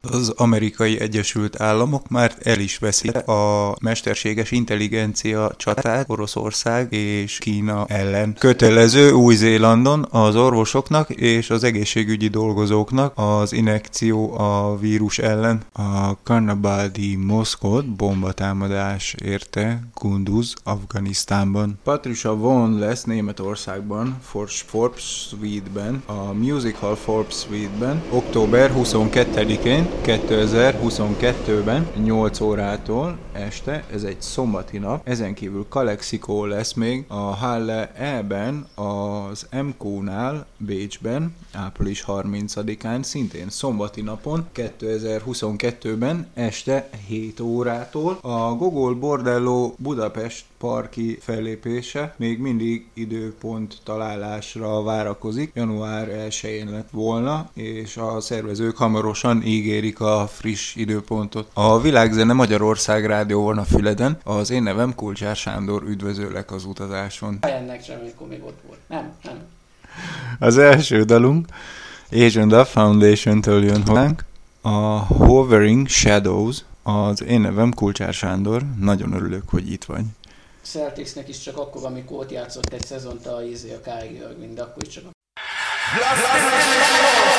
Az amerikai Egyesült Államok már el is veszi a mesterséges intelligencia csatát Oroszország és Kína ellen. Kötelező Új-Zélandon az orvosoknak és az egészségügyi dolgozóknak az inekció a vírus ellen. A Karnabadi Moszkot bombatámadás érte Kunduz, Afganisztánban. Patricia Von lesz Németországban, Forbes Suite-ben, a Music Hall Forbes Suite-ben, október 22-én 2022-ben 8 órától este, ez egy szombati nap, ezen kívül Kalexikó lesz még a Halle E-ben, az MQ-nál Bécsben, április 30-án, szintén szombati napon, 2022-ben este 7 órától. A Gogol Bordello Budapest parki fellépése még mindig időpont találásra várakozik. Január 1-én lett volna, és a szervezők hamarosan ígérik a friss időpontot. A Világzene Magyarország Rádió van a Füleden, az én nevem Kulcsár Sándor, üdvözöllek az utazáson. Ennek sem, amikor még ott volt. Nem, nem. Az első dalunk Agent of Foundation-től jön hozzánk. A Hovering Shadows, az én nevem Kulcsár Sándor, nagyon örülök, hogy itt vagy. Celticsnek is csak akkor, amikor ott játszott egy szezont a, izé, a Kai Irving, de akkor is csak a said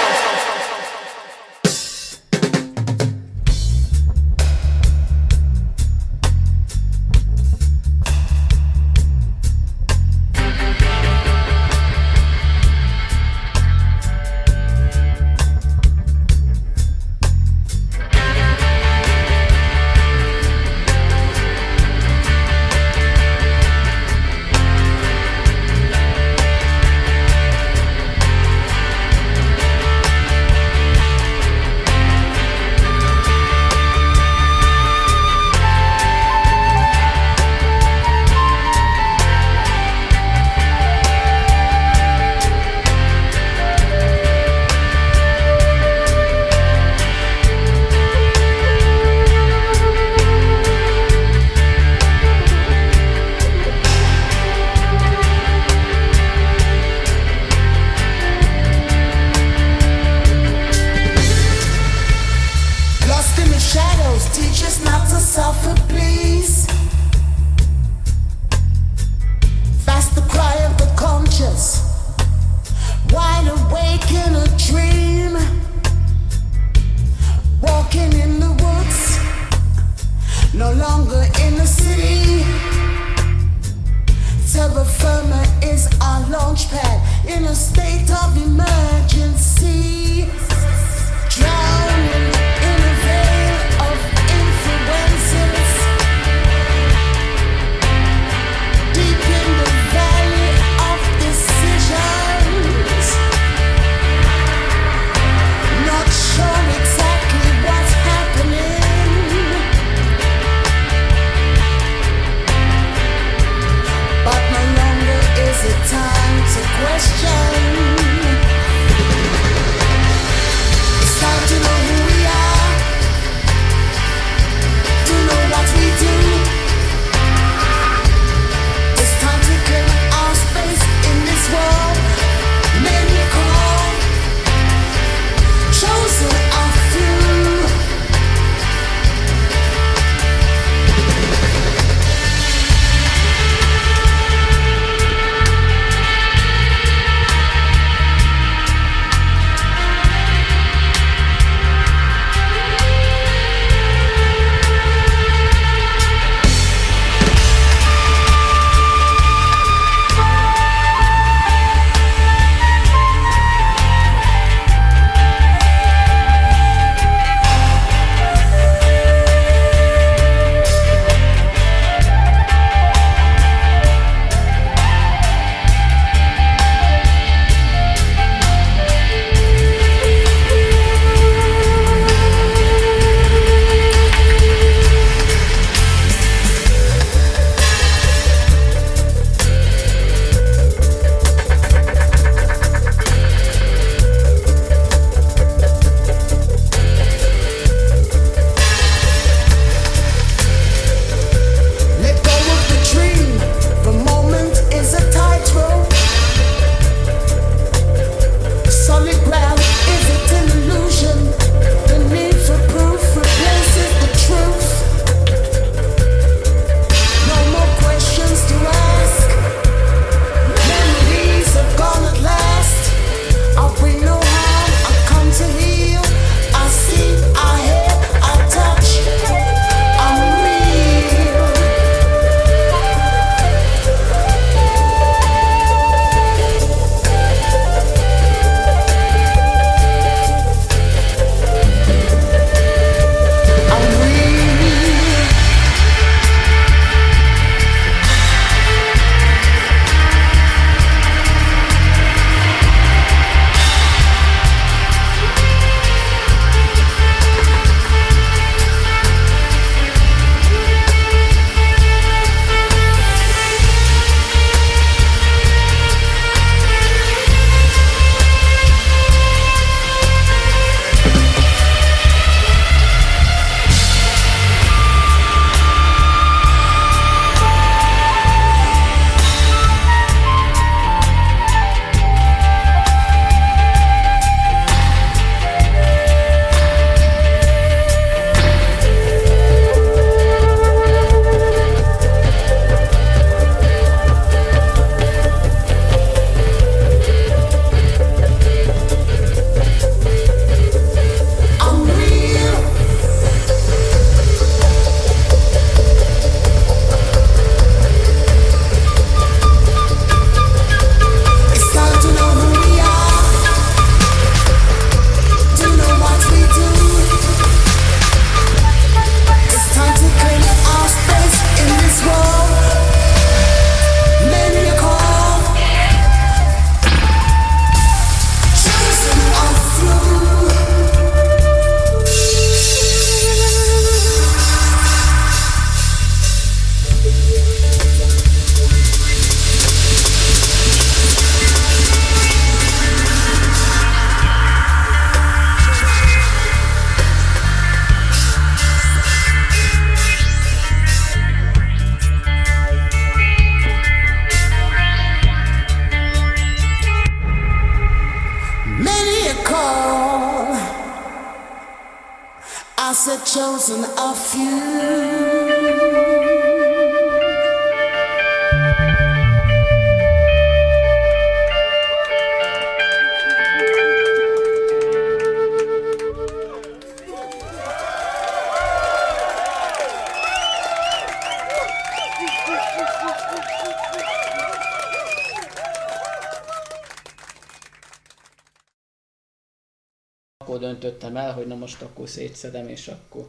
döntöttem el, hogy na most akkor szétszedem, és akkor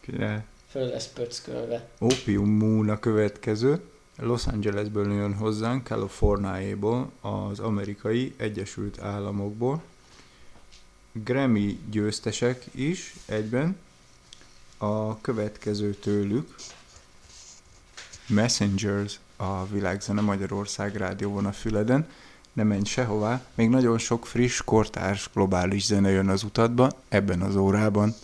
Király. föl lesz pöckölve. Opium Moon a következő. Los Angelesből jön hozzánk, Kaliforniából, az amerikai Egyesült Államokból. Grammy győztesek is egyben. A következő tőlük Messengers a világzene Magyarország rádióban a Füleden. Ne menj sehová, még nagyon sok friss, kortárs, globális zene jön az utadba ebben az órában.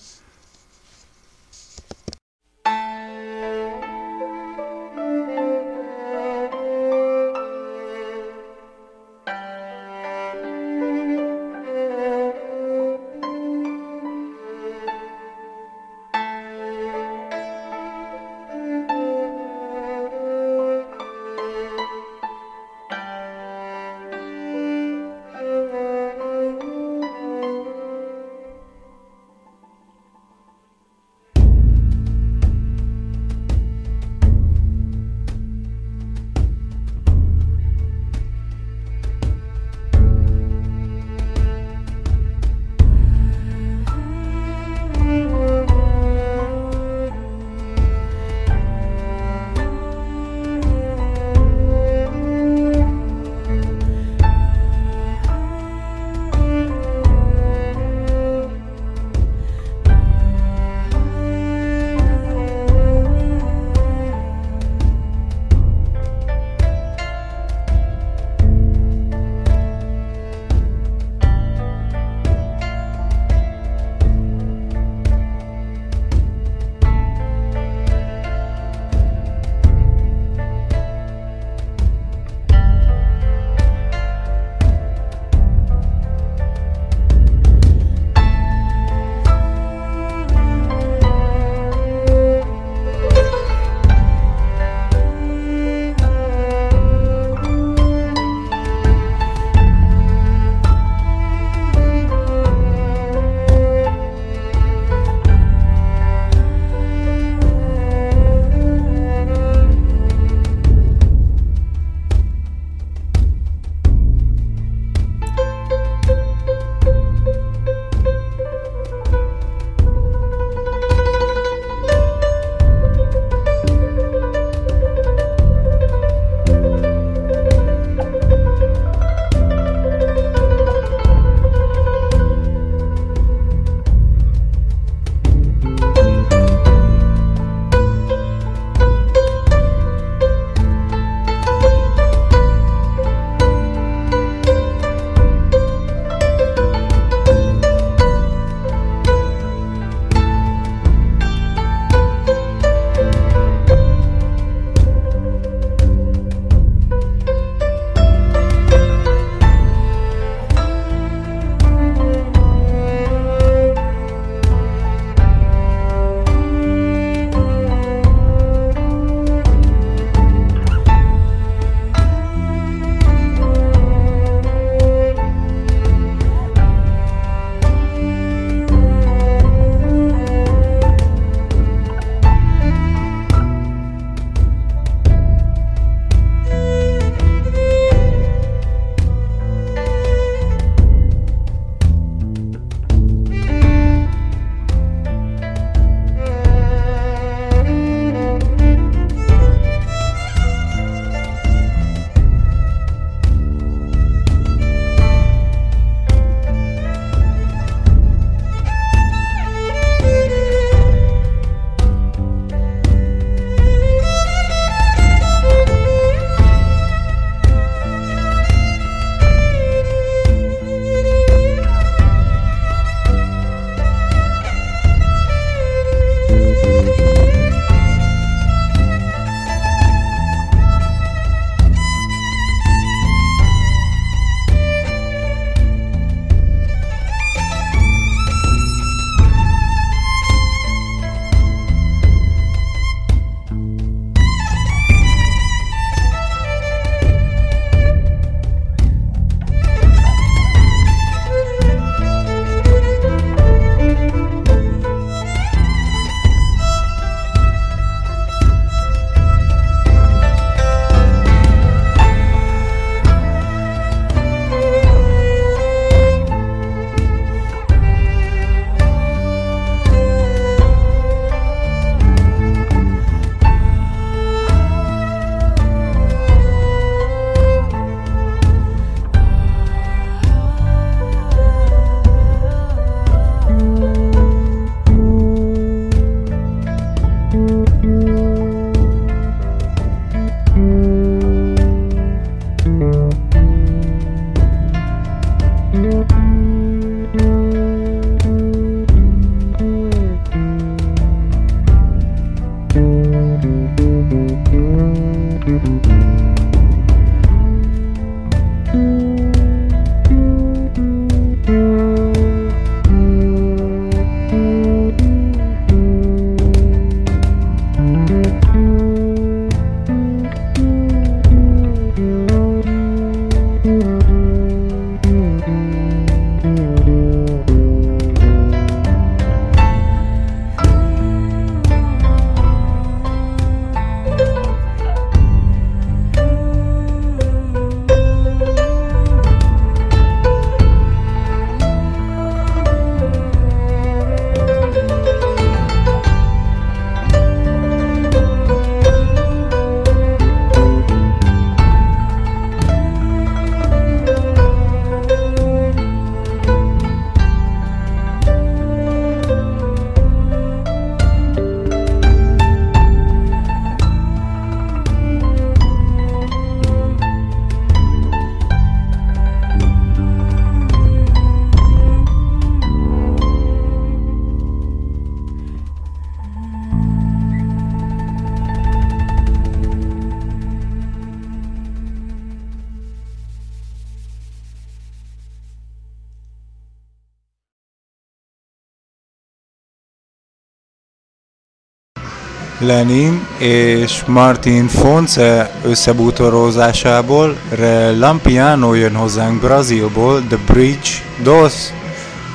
Lenin és Martin Fonce összebútorozásából Re Lampiano jön hozzánk Brazilból The Bridge Dos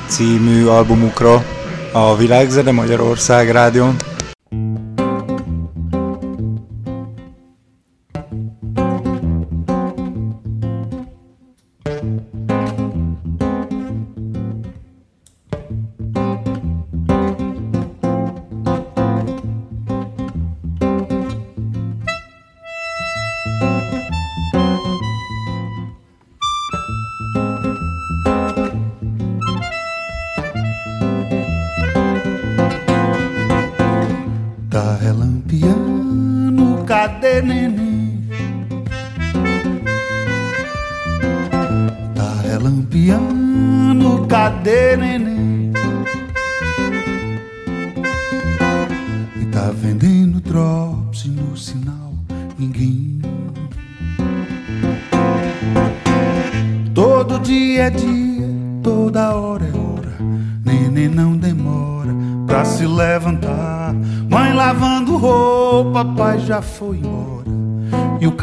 című albumukra a Világzene Magyarország rádión. foi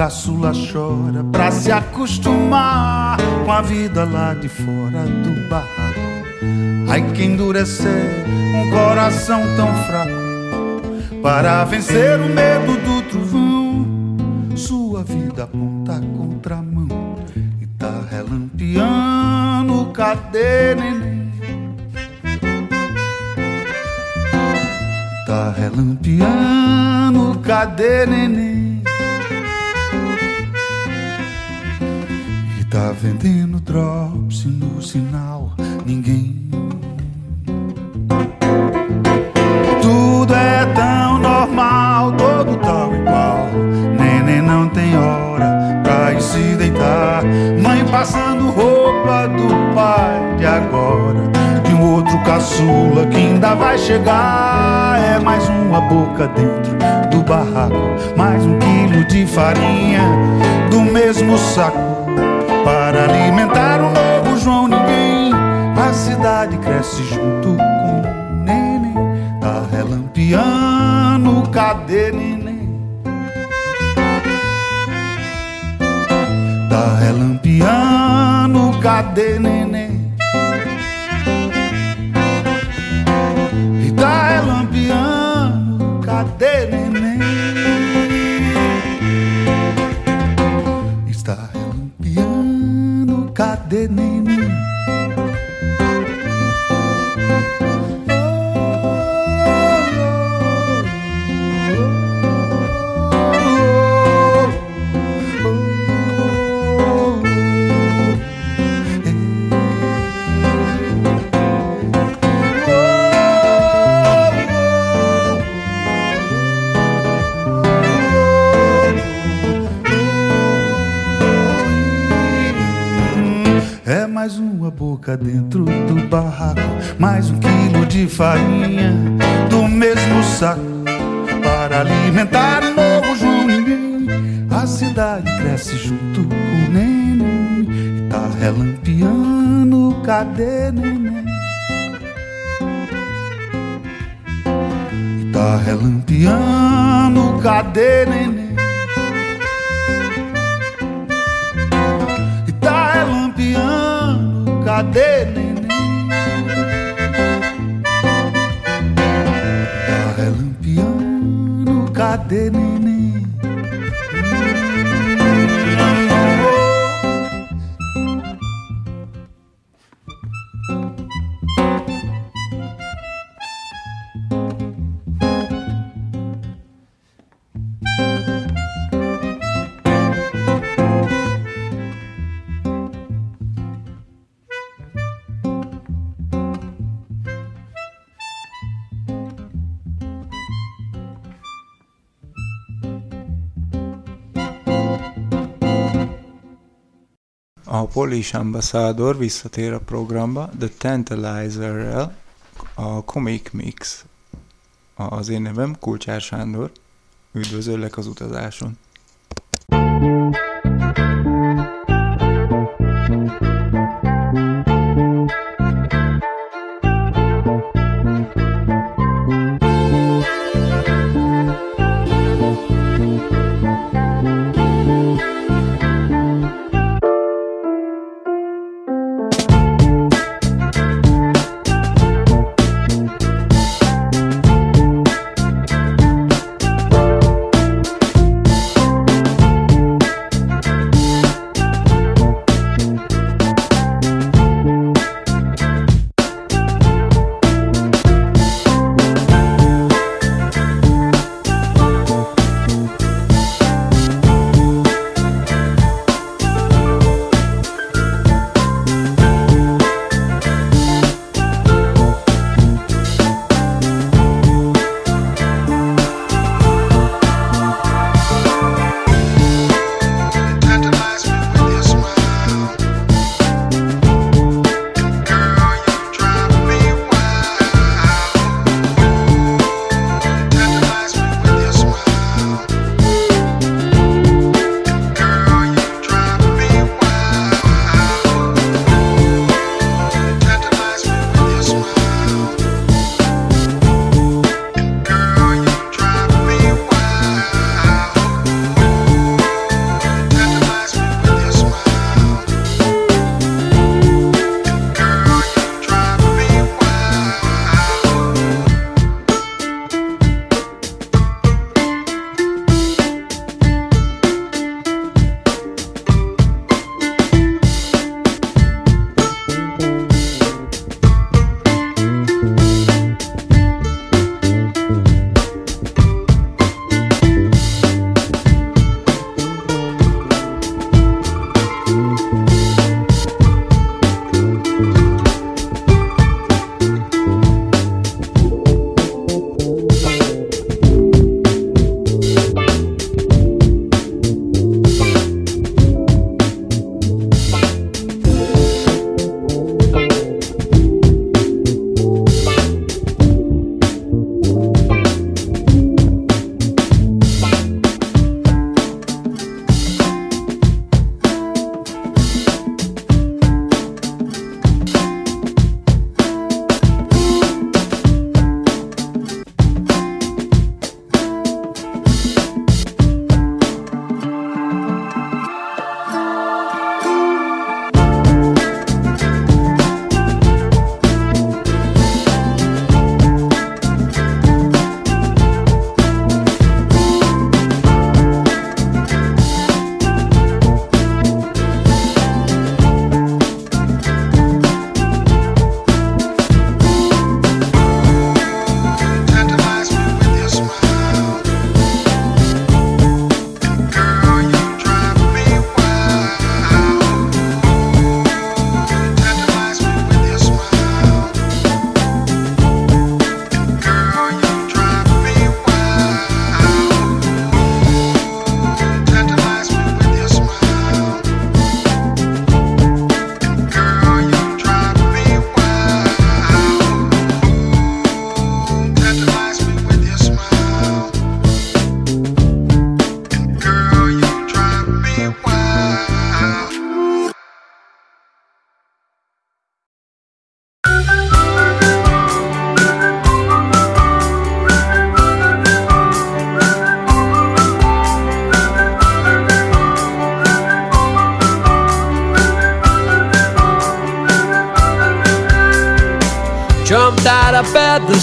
caçula chora pra se acostumar com a vida lá de fora do barraco. Ai, que endurecer um coração tão fraco para vencer o medo do trovão. Sua vida aponta a contramão e tá relampeando. Cadê neném? Tá relampeando, cadê neném? Vendendo drops no sinal, ninguém. Tudo é tão normal, todo tal igual. Neném não tem hora pra ir se deitar. Mãe passando roupa do pai de agora outro caçula que ainda vai chegar. É mais uma boca dentro do barraco, mais um quilo de farinha do mesmo saco cidade cresce junto com o neném, tá relampiando, cadê neném? Tá relampiando, cadê neném? cadê neném? Dentro do barraco. Mais um quilo de farinha do mesmo saco para alimentar o novo Ninguém. A cidade cresce junto com o neném tá relampiando. Cadê neném? Tá relampiando. Cadê neném? Cadê neném? Tá relampiando, cadê neném? Polish Ambassador visszatér a programba The Tantalizer-rel, a Comic Mix. Az én nevem Kulcsár Sándor. Üdvözöllek az utazáson.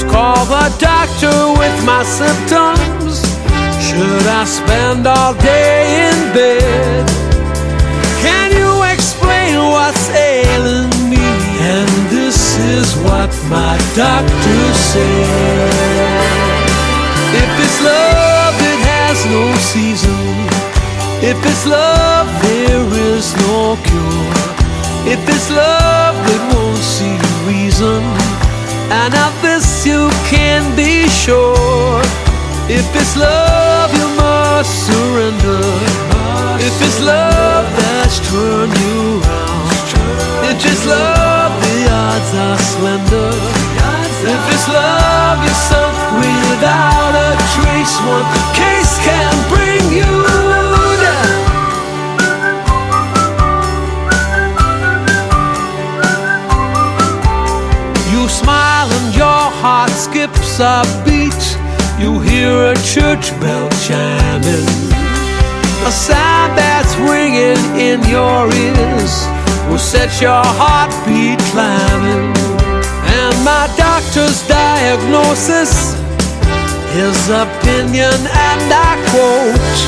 Call the doctor with my symptoms. Should I spend all day in bed? Can you explain what's ailing me? And this is what my doctor said. If it's love, it has no season. If it's love, there is no cure. If it's love, it won't see reason. And of this you can be sure. If it's love, you must surrender. If it's love that's turned you round. If it's love, the odds are slender. If it's love, you're sunk without a trace. One case skips a beat. You hear a church bell chiming. A sound that's ringing in your ears will set your heartbeat climbing. And my doctor's diagnosis, his opinion, and I quote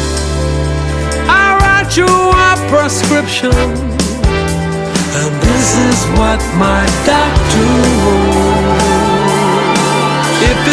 I write you a prescription. And this is what my doctor wrote.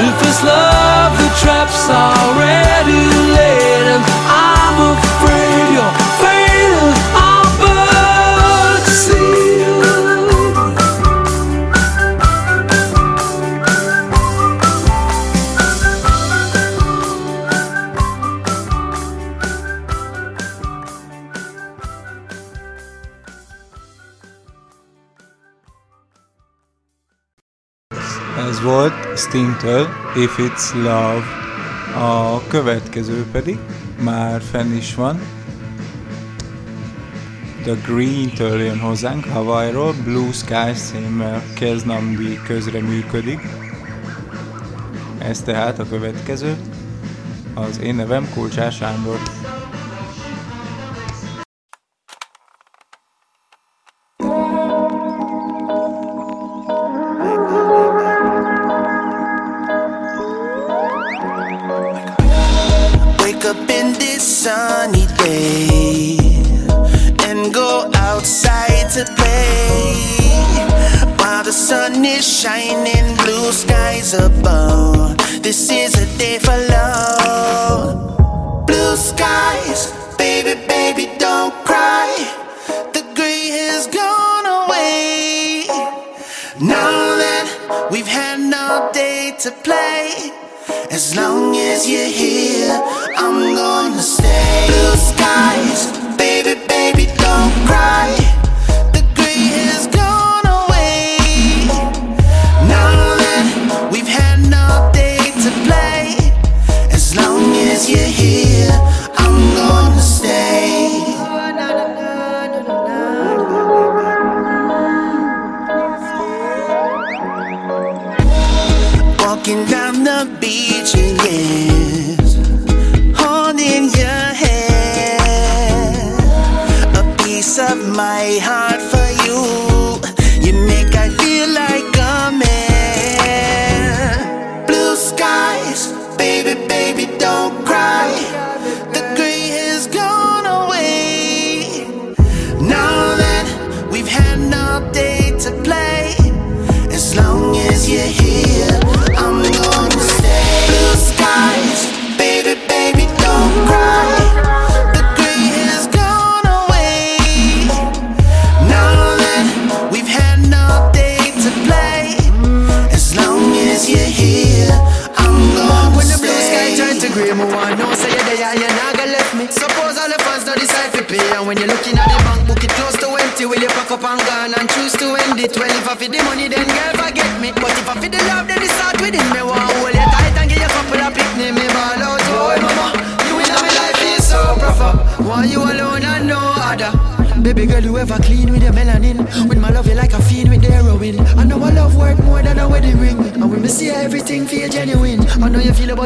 If it's love, the trap's already laid, and I'm afraid your volt Stingtől, If It's Love. A következő pedig már fenn is van. The Green-től jön hozzánk Hawaii-ról, Blue Sky címmel Keznambi közreműködik. Ez tehát a következő. Az én nevem Kulcsás Sándor.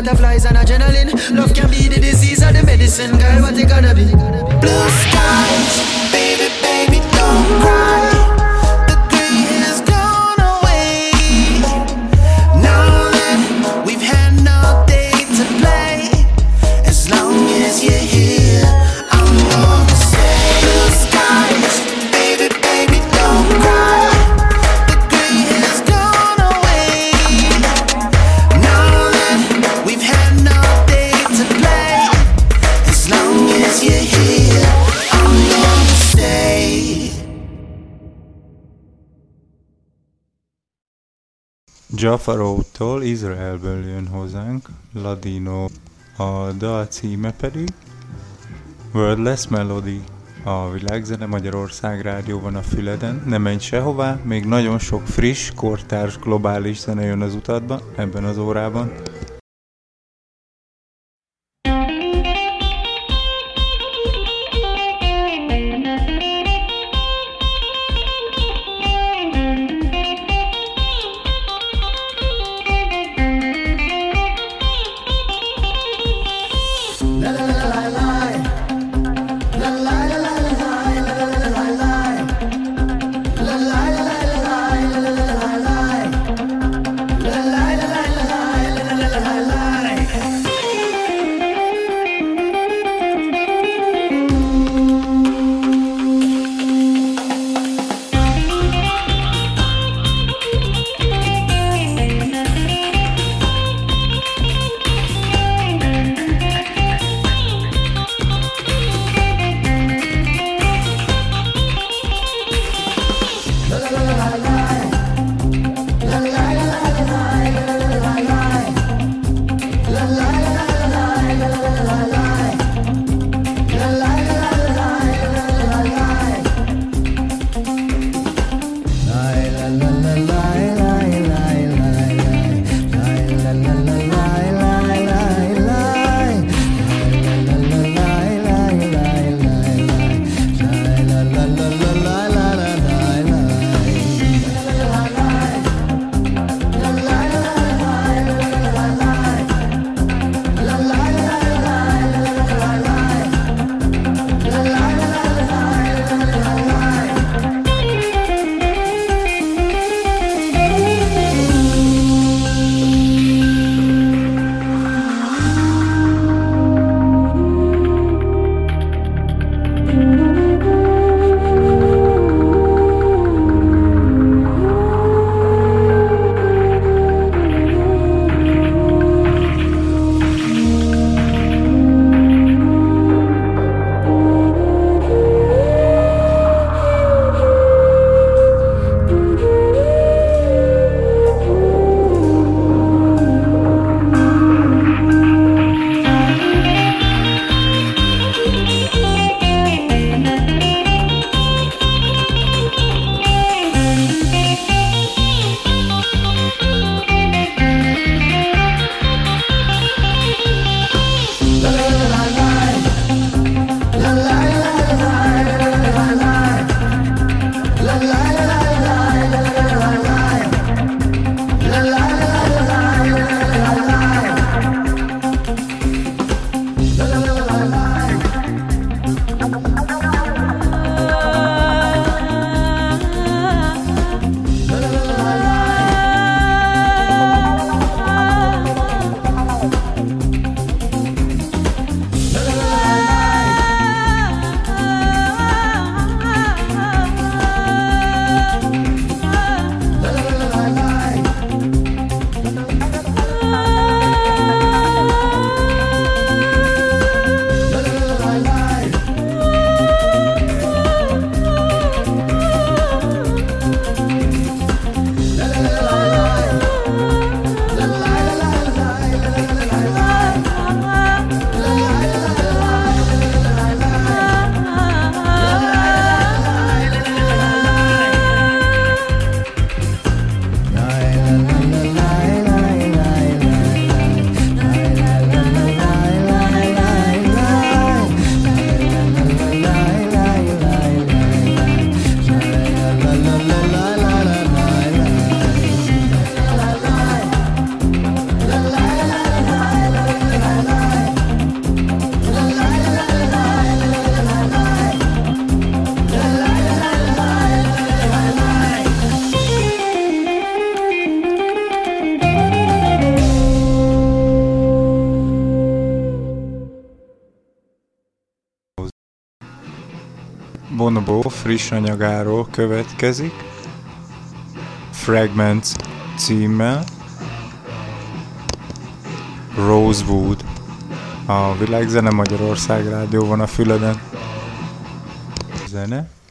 butterflies and adrenaline. Love can be the disease or the medicine, girl. What you gonna be? Rafarótól, Izraelből jön hozzánk, Ladino. A dal címe pedig Wordless Melody. A Világzene Magyarország rádió van a Füleden. Ne menj sehová, még nagyon sok friss, kortárs, globális zene jön az utadba ebben az órában. Friss anyagáról következik, Fragments címmel, Rosewood. A Világzene Magyarország Rádió van a füleden. Zene.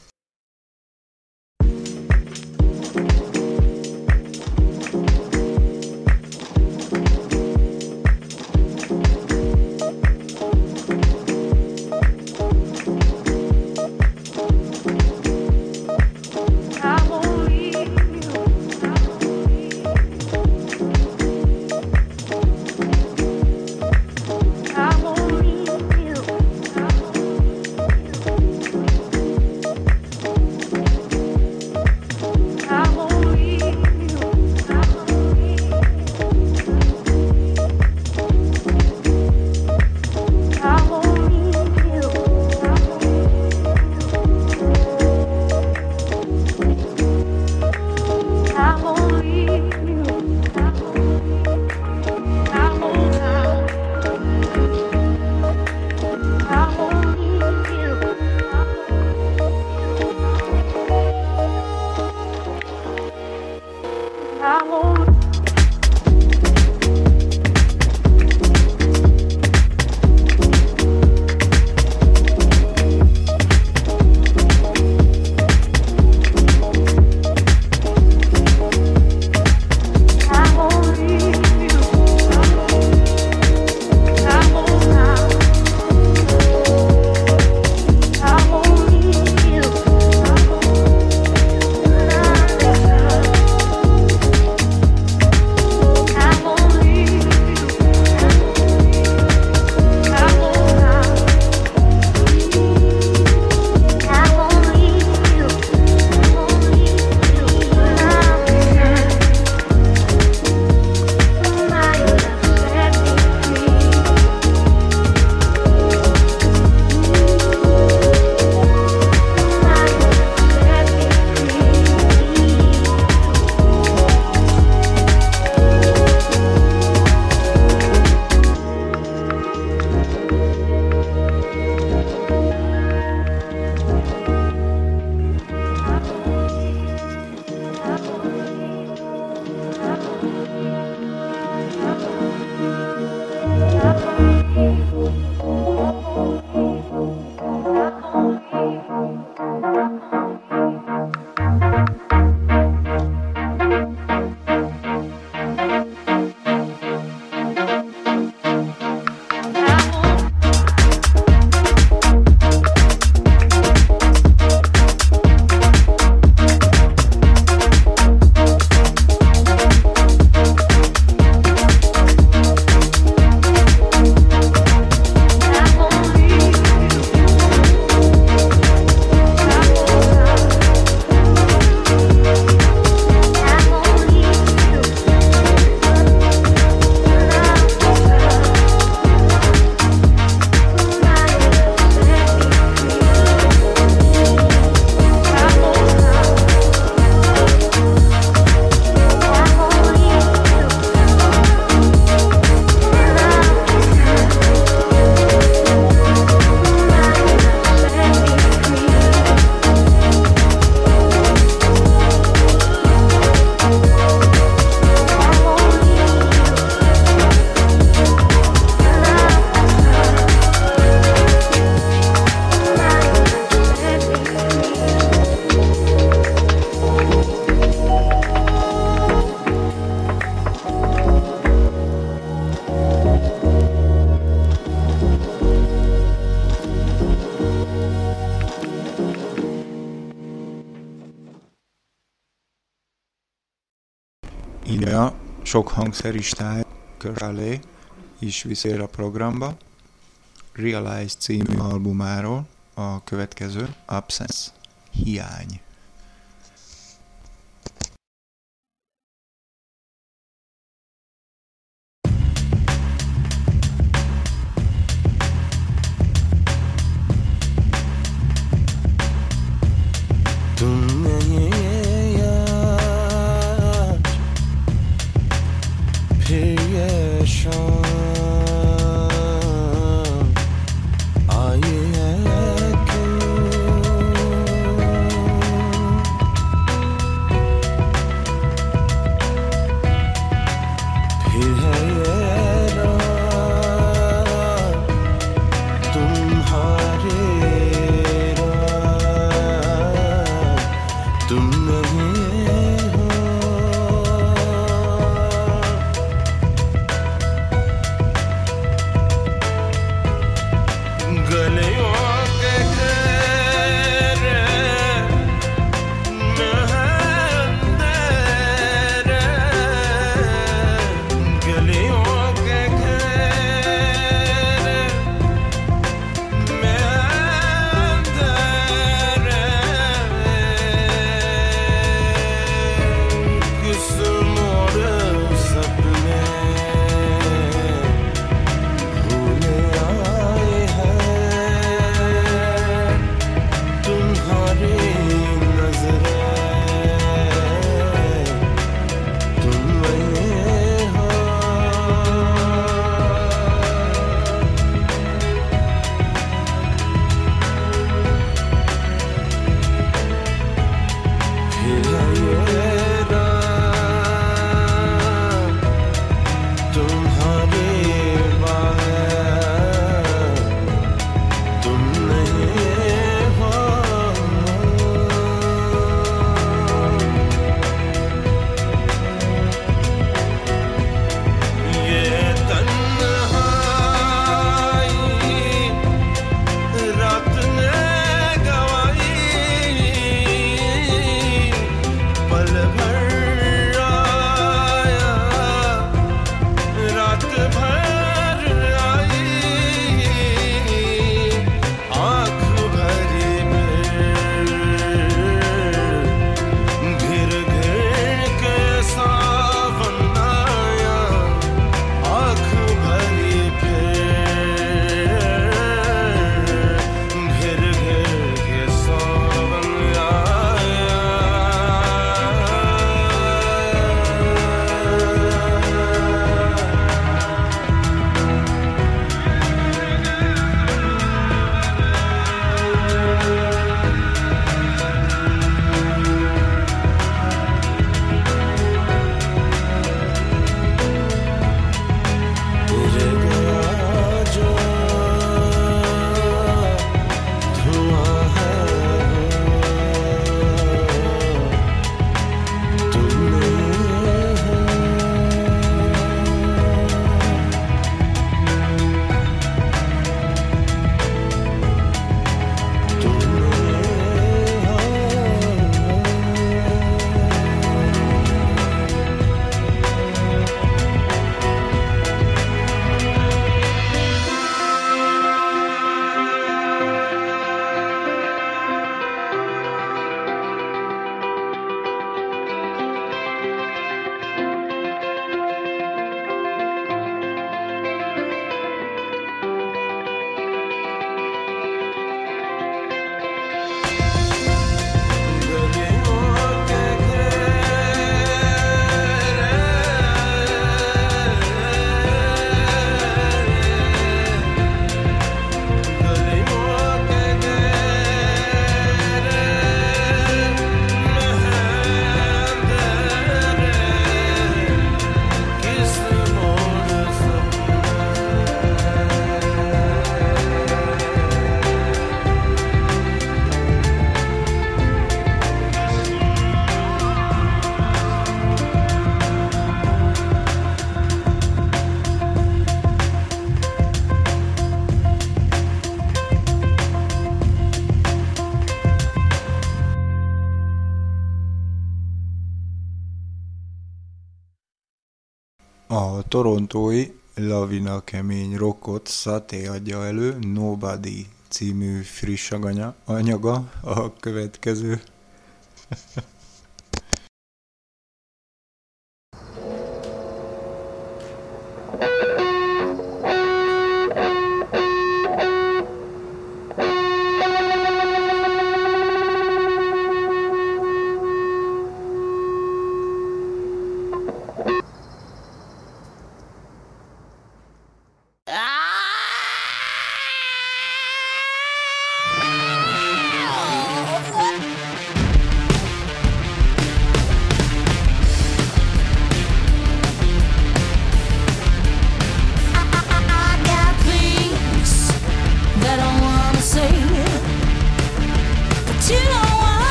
Sok hangszeristály körálé is viszél a programba. Realize című albumáról a következő Absence, hiány. A torontói Lavina kemény rockot Saté adja elő Nobody című friss aganya, anyaga a következő.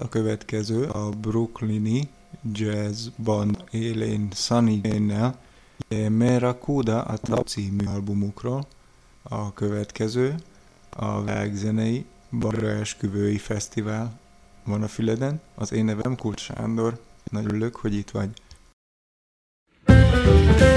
A következő a brooklyni jazz band élén Sunny Jane-nel, Mera Kuda a Tap című albumukról, a következő a világzenei Barra Esküvői Fesztivál van a Füleden, az én nevem Kulcs Sándor, nagyon örülök, hogy itt vagy. ये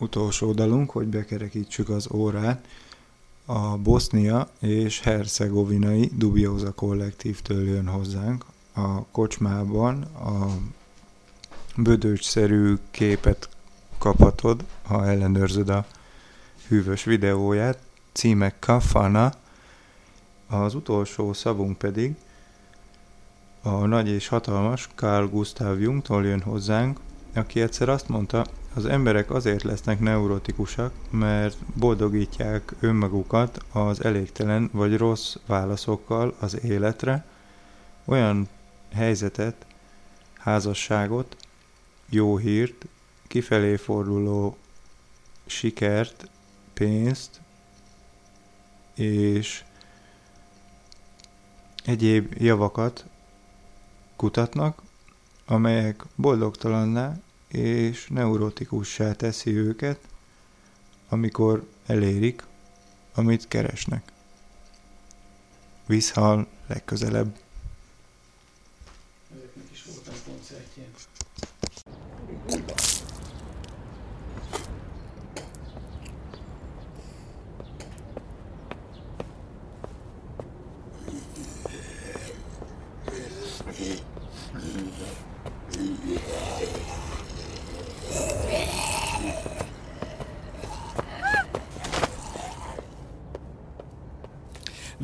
utolsó dalunk, hogy bekerekítsük az órát, a Bosznia és Hercegovinai Dubioza kollektívtől jön hozzánk. A kocsmában a bödőcsszerű képet kaphatod, ha ellenőrzöd a hűvös videóját. Címe Kafana, az utolsó szavunk pedig a nagy és hatalmas Carl Gustav Jungtól jön hozzánk, aki egyszer azt mondta, az emberek azért lesznek neurotikusak, mert boldogítják önmagukat az elégtelen vagy rossz válaszokkal az életre, olyan helyzetet, házasságot, jó hírt, kifelé forduló sikert, pénzt, és egyéb javakat kutatnak, amelyek boldogtalanná és neurotikussá teszi őket, amikor elérik, amit keresnek. Visszhal legközelebb. Ezeknek is voltam koncertjén.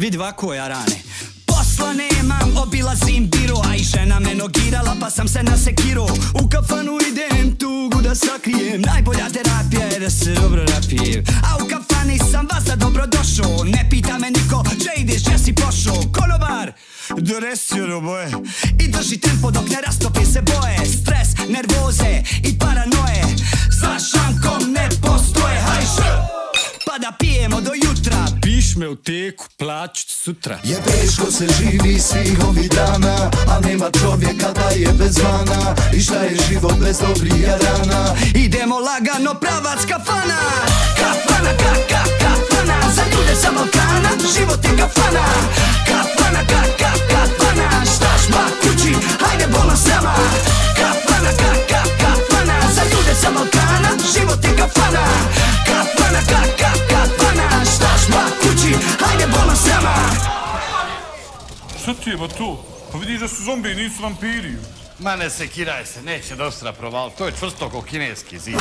Vidi ovako ja rane. Posla nemam, obilazim biro A i žena me nogirala pa sam se nasekiro U kafanu idem tugu da sakrijem. Najbolja terapija je da se dobro napijem A u kafani sam vas da dobro došao. Ne pita me niko, če ideš, gdje si pošao? Konobar, donesi ono boje I drži tempo dok ne rastopi se boje. Stres, nervoze i paranoje. Za šankom ne postoje. Hajše, pa da pijemo me u teku, plaću ću sutra. Je teško se živi svih ovih dana A nema čovjeka da je bez vana. I šta je život bez dobrih rana? Idemo lagano pravac kafana. Kafana, ka, ka, kafana. Za ljude sa Balkana Život je kafana. Kafana, ka, ka, kafana. Štaš ma kući, hajde bolno s Kafana, ka, ka, kafana. Za ljude sa Balkana Život je Kafana, Šta ti je ba to? Pa vidiš da su zombi, nisu vampiri. Ma ne sekiraj se, neće dostra proval. To je čvrsto ko kineski zid.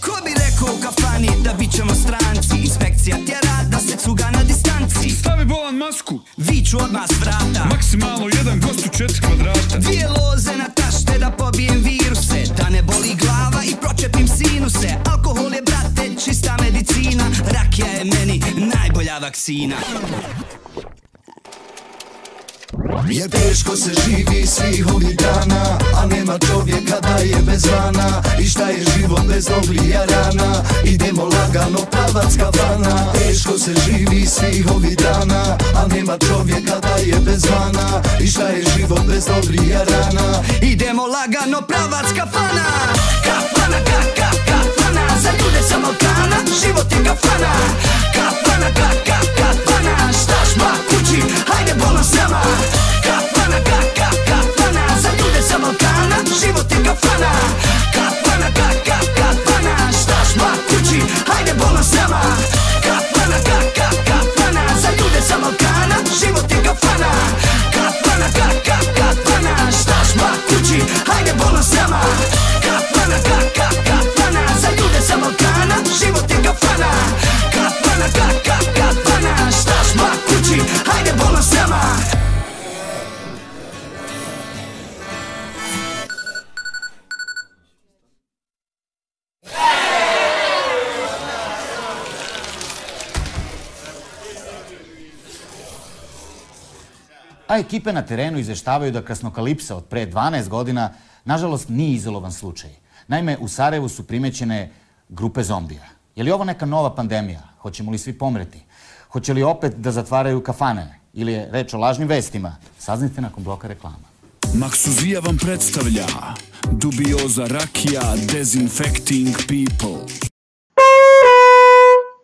Ko bi rekao u kafani da bit ćemo stranci Inspekcija tjera da se cuga na distanci Stavi bolan masku. Viću odmah s vrata Maksimalno jedan gost u četiri kvadrata. Dvije loze na tašte da pobijem viruse Da ne boli glava i pročepim sinuse Alkohol je, brate, čista medicina najbolja vakcina. Je teško se živi svih ovih dana A nema čovjeka da je bez vana. I šta je život bez dobrih rana? Idemo lagano pravac kafana Teško se živi svih ovih dana A nema čovjeka da je bez vana. I šta je život bez dobrih rana? Idemo lagano pravac kafana Kafana, ka, ka, kafana Za ljude sa Balkana Život je kafana. Kafana, ka, ka, kafana Štaš ma kući, hajde bolno s nama. Kafana, ka, ka, kafana Za ljude sa Balkana Život je kafana. Kafana, ka, ka, kafana Štaš ma kući, hajde s nama. Kafana, ka, nama A ekipe na terenu izveštavaju da krasnokalipsa od pre 12 godina nažalost nije izolovan slučaj. Naime, u Sarajevu su primećene grupe zombija. Je li ovo neka nova pandemija? Hoćemo li svi pomreti? Hoće li opet da zatvaraju kafane? Ili je reč o lažnim vestima? Saznite nakon bloka reklama. Maksuzija vam predstavlja Dubioza rakija Desinfecting People